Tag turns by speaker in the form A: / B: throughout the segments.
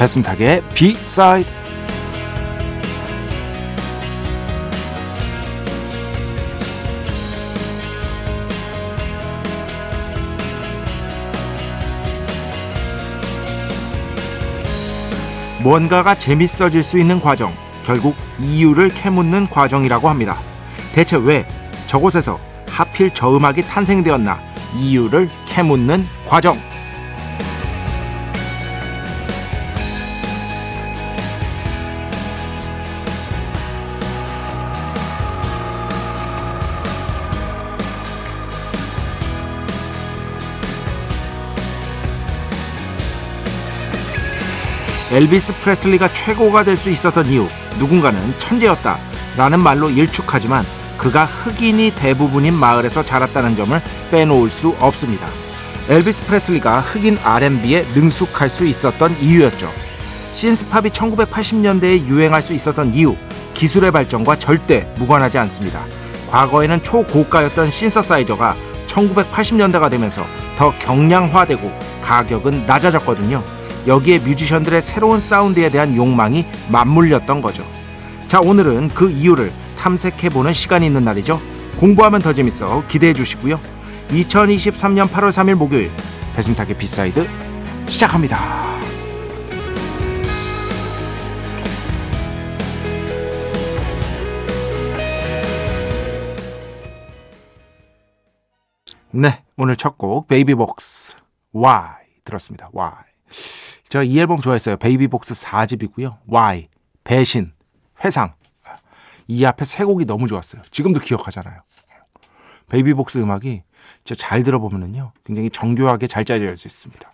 A: 배순탁의 B-side 뭔가가 재밌어질 수 있는 과정, 결국 이유를 캐묻는 과정이라고 합니다. 대체 왜 저곳에서 하필 저 음악이 탄생되었나 이유를 캐묻는 과정. 엘비스 프레슬리가 최고가 될 수 있었던 이유 누군가는 천재였다 라는 말로 일축하지만 그가 흑인이 대부분인 마을에서 자랐다는 점을 빼놓을 수 없습니다. 엘비스 프레슬리가 흑인 R&B에 능숙할 수 있었던 이유였죠. 신스팝이 1980년대에 유행할 수 있었던 이유 기술의 발전과 절대 무관하지 않습니다. 과거에는 초고가였던 신서사이저가 1980년대가 되면서 더 경량화되고 가격은 낮아졌거든요. 여기에 뮤지션들의 새로운 사운드에 대한 욕망이 맞물렸던 거죠. 자, 오늘은 그 이유를 탐색해보는 시간이 있는 날이죠. 공부하면 더 재밌어 기대해 주시고요. 2023년 8월 3일 목요일 배순탁의 B side 시작합니다. 네, 오늘 첫 곡 베이비복스 Why 들었습니다. Why. 제가 이 앨범 좋아했어요. 베이비복스 4집이고요. Why, 배신, 회상. 이 앞에 세 곡이 너무 좋았어요. 지금도 기억하잖아요. 베이비복스 음악이 진짜 잘 들어보면은요. 굉장히 정교하게 잘 짜져 있습니다.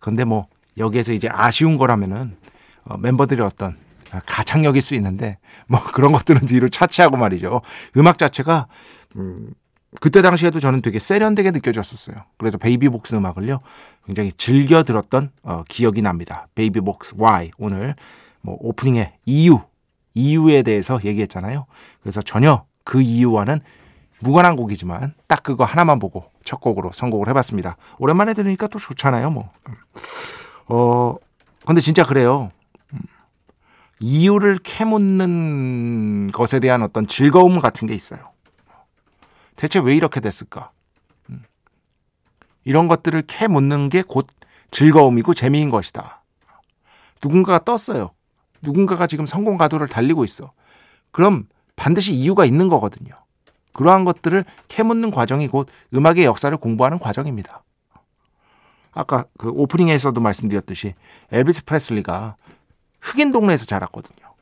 A: 그런데 뭐 여기에서 이제 아쉬운 거라면은 어, 멤버들의 어떤 가창력일 수 있는데 뭐 그런 것들은 뒤로 차치하고 말이죠. 음악 자체가 음, 그때 당시에도 저는 되게 세련되게 느껴졌었어요. 그래서 베이비복스 음악을요 굉장히 즐겨 들었던 어, 기억이 납니다. 베이비복스 Why 오늘 뭐 오프닝의 이유 이유에 대해서 얘기했잖아요. 그래서 전혀 그 이유와는 무관한 곡이지만 딱 그거 하나만 보고 첫 곡으로 선곡을 해봤습니다. 오랜만에 들으니까 또 좋잖아요. 뭐 어, 근데 진짜 그래요. 이유를 캐묻는 것에 대한 어떤 즐거움 같은 게 있어요. 대체 왜 이렇게 됐을까? 음. 이런 것들을 캐 묻는 게 곧 즐거움이고 재미인 것이다. 누군가가 떴어요. 누군가가 지금 성공 가도를 달리고 있어. 그럼 반드시 이유가 있는 거거든요. 그러한 것들을 캐묻는 과정이 곧 음악의 역사를 공부하는 과정입니다. 아까 그 오프닝에서도 말씀드렸듯이 엘비스 프레슬리가 흑인 동네에서 자랐거든요.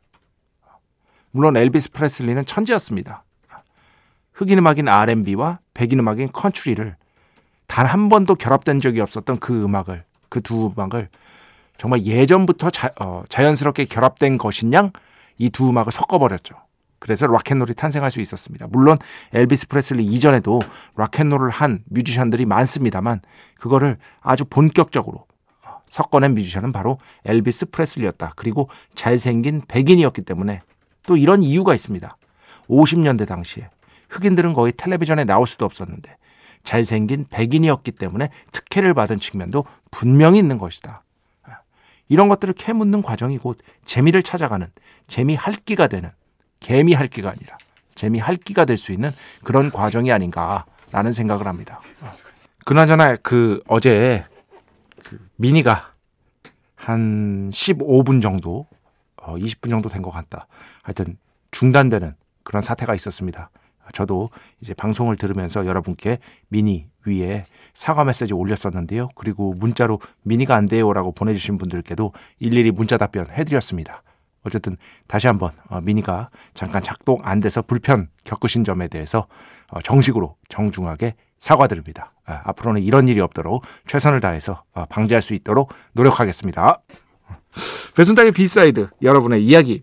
A: 물론 엘비스 프레슬리는 천재였습니다. 흑인 음악인 R&B와 백인 음악인 country를 단 한 번도 결합된 적이 없었던 그 음악을 그 두 음악을 정말 예전부터 자, 어, 자연스럽게 결합된 것인 양 이 두 음악을 섞어버렸죠. 그래서 rock and roll이 탄생할 수 있었습니다. 물론 엘비스 프레슬리 이전에도 rock and roll을 한 뮤지션들이 많습니다만 그거를 아주 본격적으로 섞어낸 뮤지션은 바로 엘비스 프레슬리였다. 그리고 잘생긴 백인이었기 때문에 또 이런 이유가 있습니다. 50년대 당시에 흑인들은 거의 텔레비전에 나올 수도 없었는데 잘생긴 백인이었기 때문에 특혜를 받은 측면도 분명히 있는 것이다. 이런 것들을 캐묻는 과정이 곧 재미를 찾아가는 재미 할기가 되는 개미 할기가 아니라 재미 할기가 될 수 있는 그런 과정이 아닌가라는 생각을 합니다. 그나저나 그 어제 그 미니가 한 15분 정도, 어 20분 정도 된 것 같다. 하여튼 중단되는 그런 사태가 있었습니다. 저도 이제 방송을 들으면서 여러분께 미니 위에 사과 메시지 올렸었는데요. 그리고 문자로 미니가 안 돼요라고 보내주신 분들께도 일일이 문자 답변 해드렸습니다. 어쨌든 다시 한번 어, 미니가 잠깐 작동 안 돼서 불편 겪으신 점에 대해서 어, 정식으로 정중하게 사과드립니다. 아, 앞으로는 이런 일이 없도록 최선을 다해서 어, 방지할 수 있도록 노력하겠습니다. 배순탁의 B side 여러분의 이야기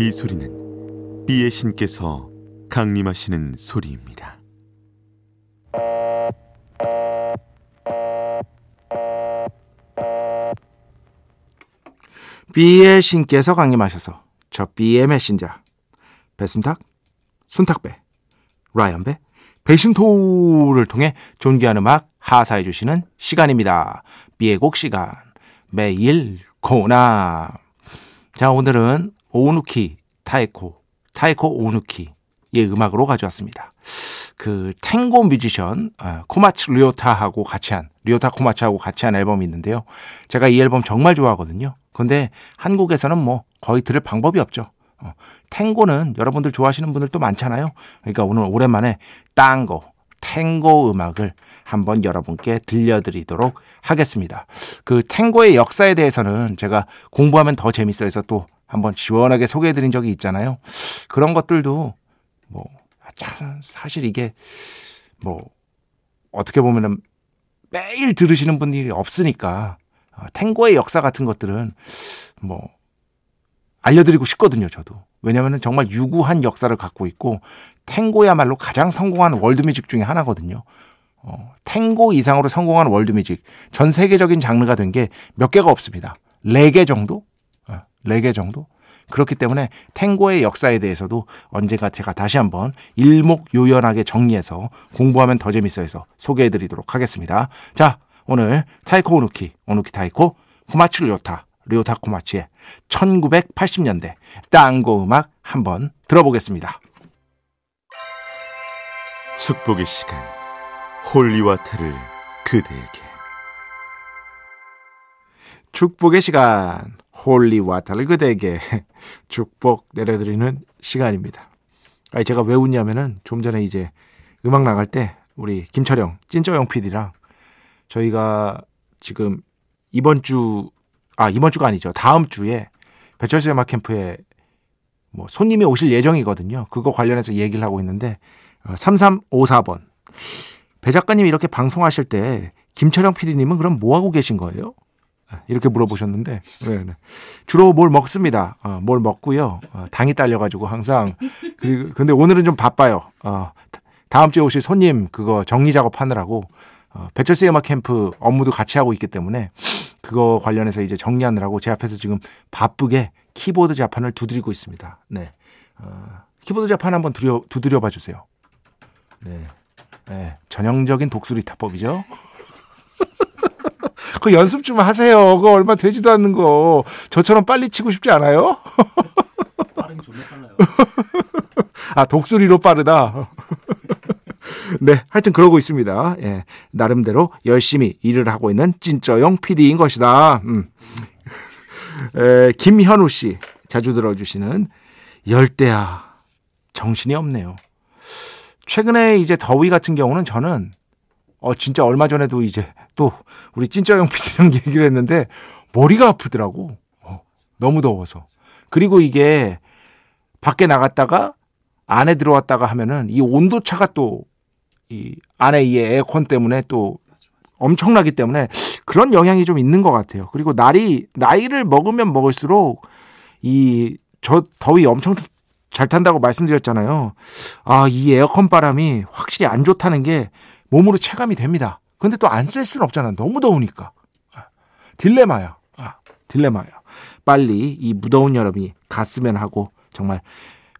B: 이 소리는 비의 신께서 강림하시는 소리입니다.
A: 비의 신께서 강림하셔서 저 비의 메신저 배순탁, 순탁배, 라이언배, 배신토를 통해 존귀한 음악 하사해 주시는 시간입니다. 비의 곡 시간 매일 코나 자 오늘은 오누키 타이코 타이코 오누키의 음악으로 가져왔습니다. 그 탱고 뮤지션 아, 코마츠 리오타하고 같이 한 리오타 코마츠하고 같이 한 앨범이 있는데요. 제가 이 앨범 정말 좋아하거든요. 근데 한국에서는 뭐 거의 들을 방법이 없죠. 어, 탱고는 여러분들 좋아하시는 분들도 많잖아요. 그러니까 오늘 오랜만에 tango 탱고 음악을 한번 여러분께 들려드리도록 하겠습니다. 그 탱고의 역사에 대해서는 제가 공부하면 더 재밌어 해서 또 한번 시원하게 소개해드린 적이 있잖아요. 그런 것들도 뭐 사실 이게 뭐 어떻게 보면은 매일 들으시는 분들이 없으니까 어, 탱고의 역사 같은 것들은 뭐 알려드리고 싶거든요. 저도 왜냐하면 정말 유구한 역사를 갖고 있고 탱고야말로 가장 성공한 월드뮤직 중에 하나거든요. 어, 탱고 이상으로 성공한 월드뮤직 전 세계적인 장르가 된 게 몇 개가 없습니다. 네 개 정도 4개 정도? 그렇기 때문에 탱고의 역사에 대해서도 언젠가 제가 다시 한번 일목요연하게 정리해서 공부하면 더 재밌어 해서 소개해 드리도록 하겠습니다. 자, 오늘 타이코 오누키, 오누키 타이코, 코마츠 료타, 료타 코마츠의 1980년대 tango 음악 한번 들어보겠습니다.
B: 축복의 시간, holy water를 그대에게.
A: 축복의 시간, holy water를 그대에게 축복 내려드리는 시간입니다. 아니 제가 왜 웃냐면은 좀 전에 이제 음악 나갈 때 우리 김철영 찐쩌영 PD랑 저희가 지금 이번 주 아 이번 주가 아니죠 다음 주에 배철수 음악 캠프에 뭐 손님이 오실 예정이거든요. 그거 관련해서 얘기를 하고 있는데 3354번 어, 배 작가님이 이렇게 방송하실 때 김철영 PD님은 그럼 뭐 하고 계신 거예요? 이렇게 물어보셨는데 네, 네. 주로 뭘 먹습니다. 어, 뭘 먹고요. 어, 당이 딸려가지고 항상 그리고 근데 오늘은 좀 바빠요. 어, 다음 주에 오실 손님 그거 정리 작업하느라고 어, 배철수 음악 캠프 업무도 같이 하고 있기 때문에 그거 관련해서 이제 정리하느라고 제 앞에서 지금 바쁘게 키보드 자판을 두드리고 있습니다. 네. 어, 키보드 자판 한번 두드려, 두드려 봐 주세요. 네. 네. 전형적인 독수리 타법이죠. 그 연습 좀 하세요. 그거 얼마 되지도 않는 거. 저처럼 빨리 치고 싶지 않아요?
C: 빠르게 존나 빨라요.
A: 아, 독수리로 빠르다. 네, 하여튼 그러고 있습니다. 예, 나름대로 열심히 일을 하고 있는 찐쩌영 PD인 것이다. 음. 에, 김현우 씨 자주 들어주시는 열대야 정신이 없네요. 최근에 이제 더위 같은 경우는 저는 어 진짜 얼마 전에도 이제 또 우리 찐짜형 PD랑 얘기를 했는데 머리가 아프더라고. 어, 너무 더워서. 그리고 이게 밖에 나갔다가 안에 들어왔다가 하면은 이 온도 차가 또 이 안에 이 에어컨 때문에 또 엄청나기 때문에 그런 영향이 좀 있는 것 같아요. 그리고 날이 나이를 먹으면 먹을수록 이 저 더위 엄청 잘 탄다고 말씀드렸잖아요. 아, 이 에어컨 바람이 확실히 안 좋다는 게 몸으로 체감이 됩니다. 근데 또 안 쓸 수는 없잖아. 너무 더우니까. 아, 딜레마야. 아, 딜레마야. 빨리 이 무더운 여름이 갔으면 하고 정말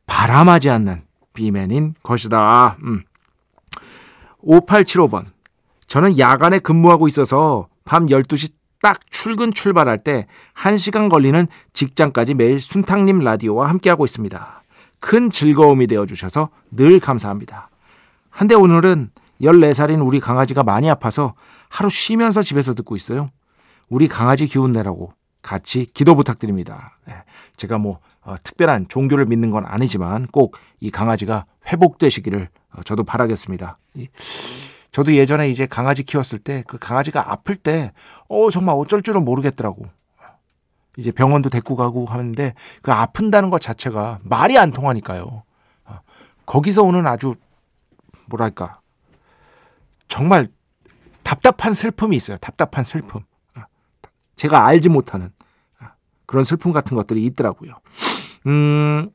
A: 바람하지 않는 비맨인 것이다. 음. 5875번. 저는 야간에 근무하고 있어서 밤 12시 딱 출근 출발할 때 1시간 걸리는 직장까지 매일 순탕님 라디오와 함께하고 있습니다. 큰 즐거움이 되어 주셔서 늘 감사합니다. 한데 오늘은 14살인 우리 강아지가 많이 아파서 하루 쉬면서 집에서 듣고 있어요. 우리 강아지 기운 내라고 같이 기도 부탁드립니다. 예, 제가 뭐 어, 특별한 종교를 믿는 건 아니지만 꼭 이 강아지가 회복되시기를 어, 저도 바라겠습니다. 저도 예전에 이제 강아지 키웠을 때 그 강아지가 아플 때 어, 정말 어쩔 줄은 모르겠더라고. 이제 병원도 데리고 가고 하는데 그 아픈다는 것 자체가 말이 안 통하니까요. 어, 거기서 오는 아주 뭐랄까 정말 답답한 슬픔이 있어요. 답답한 슬픔. 제가 알지 못하는 그런 슬픔 같은 것들이 있더라고요. 음,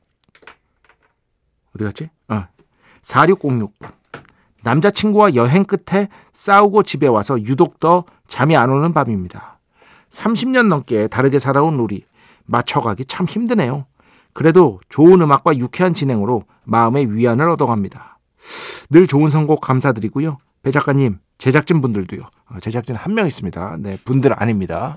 A: 어디 갔지? 어, 4606번. 남자친구와 여행 끝에 싸우고 집에 와서 유독 더 잠이 안 오는 밤입니다. 30년 넘게 다르게 살아온 우리. 맞춰가기 참 힘드네요. 그래도 좋은 음악과 유쾌한 진행으로 마음의 위안을 얻어갑니다. 늘 좋은 선곡 감사드리고요. 배 작가님, 제작진 분들도요. 어, 제작진 한 명 있습니다. 네, 분들 아닙니다.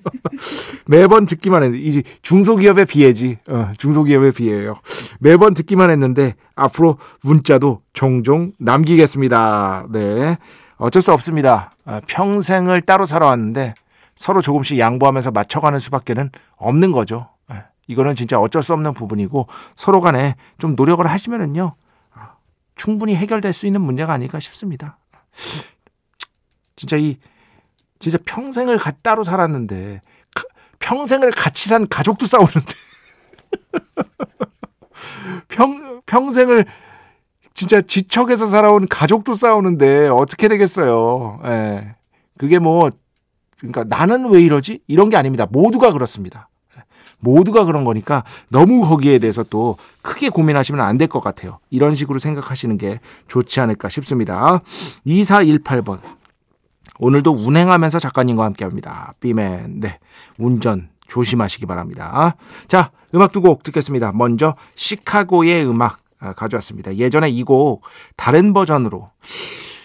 A: 매번 듣기만 했는데, 이제 중소기업의 비애지. 어, 중소기업의 비애예요. 매번 듣기만 했는데, 앞으로 문자도 종종 남기겠습니다. 네. 어쩔 수 없습니다. 어, 평생을 따로 살아왔는데, 서로 조금씩 양보하면서 맞춰가는 수밖에는 없는 거죠. 예, 이거는 진짜 어쩔 수 없는 부분이고, 서로 간에 좀 노력을 하시면은요, 충분히 해결될 수 있는 문제가 아닐까 싶습니다. 진짜 이 진짜 평생을 따로 살았는데 평생을 같이 산 가족도 싸우는데 평 평생을 진짜 지척에서 살아온 가족도 싸우는데 어떻게 되겠어요? 예. 그게 뭐 그러니까 나는 왜 이러지? 이런 게 아닙니다. 모두가 그렇습니다. 모두가 그런 거니까 너무 거기에 대해서 또 크게 고민하시면 안 될 것 같아요. 이런 식으로 생각하시는 게 좋지 않을까 싶습니다. 2418번. 오늘도 운행하면서 작가님과 함께 합니다. 비맨. 네. 운전 조심하시기 바랍니다. 자, 음악 두 곡 듣겠습니다. 먼저 시카고의 음악 아, 가져왔습니다. 예전에 이 곡 다른 버전으로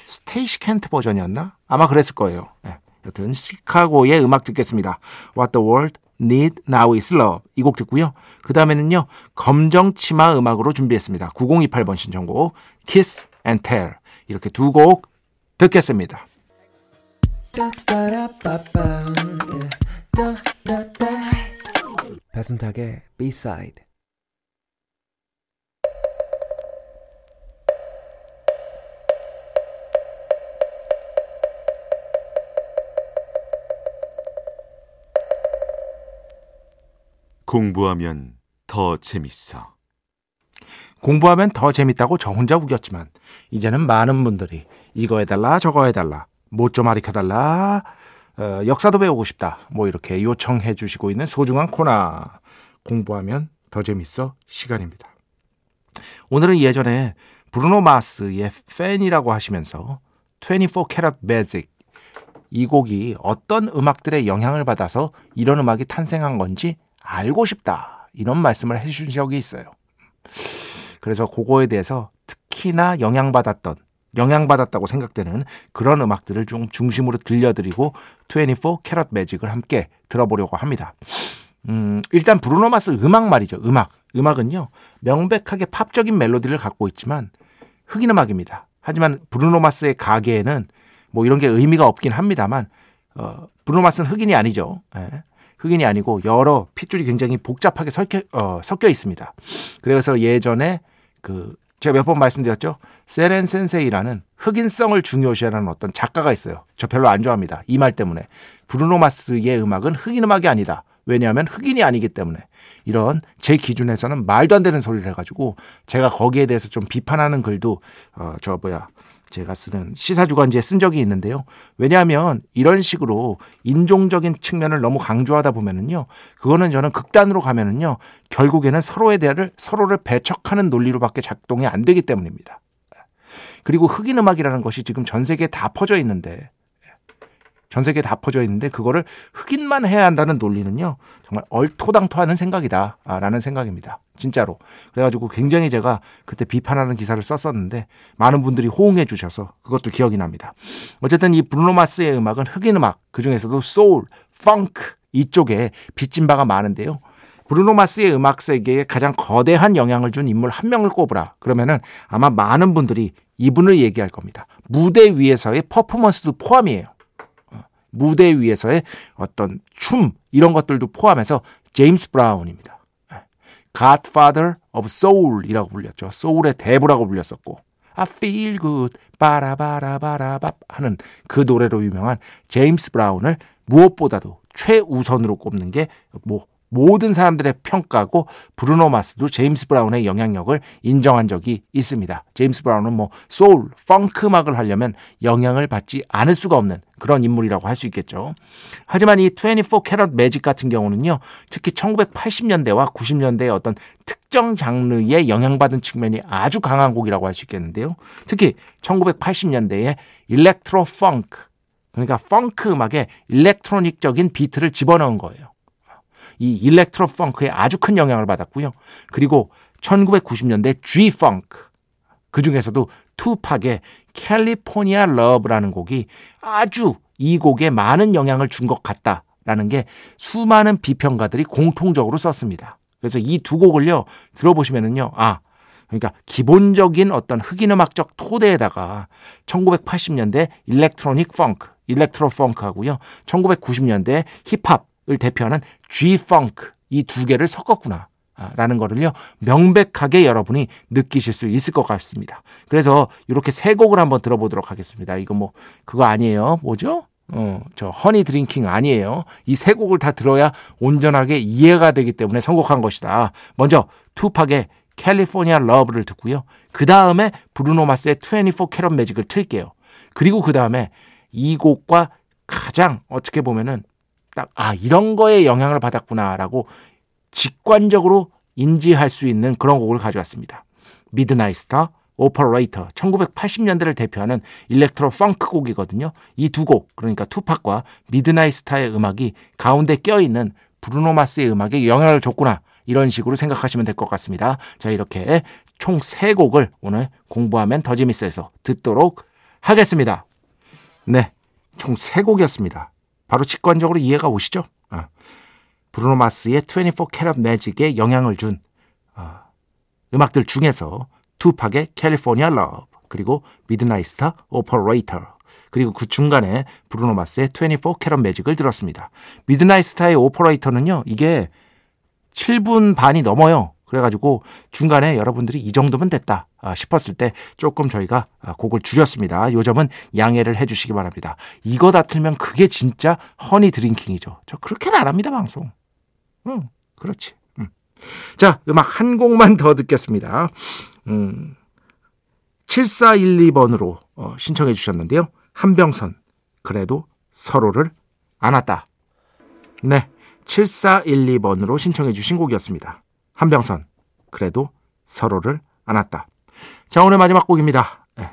A: 스테이시 켄트 버전이었나? 아마 그랬을 거예요. 네. 여튼 시카고의 음악 듣겠습니다. What the World Need Now Is Love 이 곡 듣고요. 그 다음에는요. 검정 치마 음악으로 준비했습니다. 9028번 신청곡 Kiss and Tell 이렇게 두 곡 듣겠습니다.
D: 배순탁의 B-side
B: 공부하면 더 재밌어.
A: 공부하면 더 재밌다고 저 혼자 우겼지만 이제는 많은 분들이 이거 해달라 저거 해달라 뭐좀 가르쳐달라 어, 역사도 배우고 싶다 뭐 이렇게 요청해 주시고 있는 소중한 코너 공부하면 더 재밌어 시간입니다. 오늘은 예전에 브루노 마스의 팬이라고 하시면서 24 캐럿 매직 이 곡이 어떤 음악들의 영향을 받아서 이런 음악이 탄생한 건지 알고 싶다. 이런 말씀을 해주신 적이 있어요. 그래서 그거에 대해서 특히나 영향받았던, 영향받았다고 생각되는 그런 음악들을 좀 중심으로 들려드리고 24 캐럿 매직을 함께 들어보려고 합니다. 음, 일단 브루노 마스 음악 말이죠. 음악. 음악은요, 명백하게 팝적인 멜로디를 갖고 있지만 흑인 음악입니다. 하지만 브루노 마스의 가게에는 뭐 이런 게 의미가 없긴 합니다만, 어, 브루노 마스는 흑인이 아니죠. 예. 흑인이 아니고 여러 핏줄이 굉장히 복잡하게 섞여, 어, 섞여 있습니다. 그래서 예전에 그 제가 몇 번 말씀드렸죠. 세렌 센세이라는 흑인성을 중요시하는 어떤 작가가 있어요. 저 별로 안 좋아합니다. 이 말 때문에. 브루노 마스의 음악은 흑인 음악이 아니다. 왜냐하면 흑인이 아니기 때문에. 이런 제 기준에서는 말도 안 되는 소리를 해가지고 제가 거기에 대해서 좀 비판하는 글도 어, 저 뭐야 제가 쓰는 시사주간지에 쓴 적이 있는데요. 왜냐하면 이런 식으로 인종적인 측면을 너무 강조하다 보면은요, 그거는 저는 극단으로 가면은요, 결국에는 서로에 대한 서로를 배척하는 논리로밖에 작동이 안 되기 때문입니다. 그리고 흑인 음악이라는 것이 지금 전 세계에 다 퍼져 있는데 전 세계에 다 퍼져 있는데 그거를 흑인만 해야 한다는 논리는요 정말 얼토당토하는 생각이다라는 생각입니다. 진짜로. 그래가지고 굉장히 제가 그때 비판하는 기사를 썼었는데 많은 분들이 호응해 주셔서 그것도 기억이 납니다. 어쨌든 이 브루노 마스의 음악은 흑인 음악 그 중에서도 소울, 펑크 이쪽에 빚진 바가 많은데요. 브루노 마스의 음악 세계에 가장 거대한 영향을 준 인물 한 명을 꼽으라. 그러면은 아마 많은 분들이 이분을 얘기할 겁니다. 무대 위에서의 퍼포먼스도 포함이에요 무대 위에서의 어떤 춤 이런 것들도 포함해서 제임스 브라운입니다. Godfather of Soul이라고 불렸죠. 소울의 대부라고 불렸었고 I feel good 바라바라바라밥 하는 그 노래로 유명한 제임스 브라운을 무엇보다도 최우선으로 꼽는 게 뭐 모든 사람들의 평가고 브루노 마스도 제임스 브라운의 영향력을 인정한 적이 있습니다. 제임스 브라운은 뭐 소울, funk 음악을 하려면 영향을 받지 않을 수가 없는 그런 인물이라고 할 수 있겠죠. 하지만 이 24 캐럿 매직 같은 경우는요. 특히 1980년대와 90년대의 어떤 특정 장르에 영향받은 측면이 아주 강한 곡이라고 할 수 있겠는데요. 특히 1980년대의 일렉트로 펑크 그러니까 펑크 음악에 일렉트로닉적인 비트를 집어넣은 거예요. 이 일렉트로 펑크에 아주 큰 영향을 받았고요. 그리고 1990년대 G 펑크 그 중에서도 투팍의 California Love라는 곡이 아주 이 곡에 많은 영향을 준 것 같다라는 게 수많은 비평가들이 공통적으로 썼습니다. 그래서 이 두 곡을요 들어보시면은요 아 그러니까 기본적인 어떤 흑인 음악적 토대에다가 1980년대 electronic funk, electro funk하고요. 1990년대 힙합 을 대표하는 G-Funk 이 두 개를 섞었구나. 라는 거를요, 명백하게 여러분이 느끼실 수 있을 것 같습니다. 그래서 이렇게 세 곡을 한번 들어보도록 하겠습니다. 이거 뭐, 그거 아니에요. 뭐죠? 어, 저, honey drinking 아니에요. 이 세 곡을 다 들어야 온전하게 이해가 되기 때문에 선곡한 것이다. 먼저, 투팍의 California Love를 듣고요. 그 다음에 브루노 마스의 24 캐럿 매직을 틀게요. 그리고 그 다음에 이 곡과 가장 어떻게 보면은 딱, 아, 이런 거에 영향을 받았구나라고 직관적으로 인지할 수 있는 그런 곡을 가져왔습니다. 미드나잇 스타, Operator 1980년대를 대표하는 electro funk 곡이거든요. 이 두 곡, 그러니까 투팍과 미드나잇 스타의 음악이 가운데 껴있는 브루노 마스의 음악에 영향을 줬구나. 이런 식으로 생각하시면 될 것 같습니다. 자, 이렇게 총 세 곡을 오늘 공부하면 더 재밌어서 듣도록 하겠습니다. 네. 총 세 곡이었습니다. 바로 직관적으로 이해가 오시죠? 아, 브루노 마스의 24 캐럿 매직에 영향을 준 아, 음악들 중에서 투팍의 California Love 그리고 미드나잇 스타 Operator 그리고 그 중간에 브루노 마스의 24 캐럿 매직을 들었습니다. 미드나잇 스타의 Operator는요. 이게 7분 반이 넘어요. 그래가지고 중간에 여러분들이 이 정도면 됐다 아, 싶었을 때 조금 저희가 아, 곡을 줄였습니다. 요 점은 양해를 해주시기 바랍니다. 이거 다 틀면 그게 진짜 허니 드링킹이죠. 저 그렇게는 안 합니다 방송. 응, 그렇지. 응. 자 음악 한 곡만 더 듣겠습니다. 음, 7412번으로 어, 신청해 주셨는데요. 한병선 그래도 서로를 안았다. 네, 7412번으로 신청해 주신 곡이었습니다. 한병선 그래도 서로를 안았다. 자 오늘 마지막 곡입니다. 네.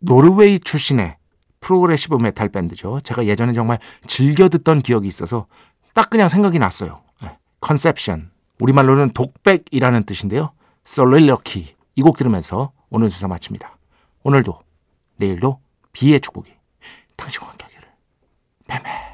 A: 노르웨이 출신의 progressive metal 밴드죠. 제가 예전에 정말 즐겨 듣던 기억이 있어서 딱 그냥 생각이 났어요. 네. 컨셉션 우리말로는 독백이라는 뜻인데요. Soliloquy 이 곡 들으면서 오늘 순서 마칩니다. 오늘도 내일도 비의 축복이 당신과 함께 하기를. 뱀뱀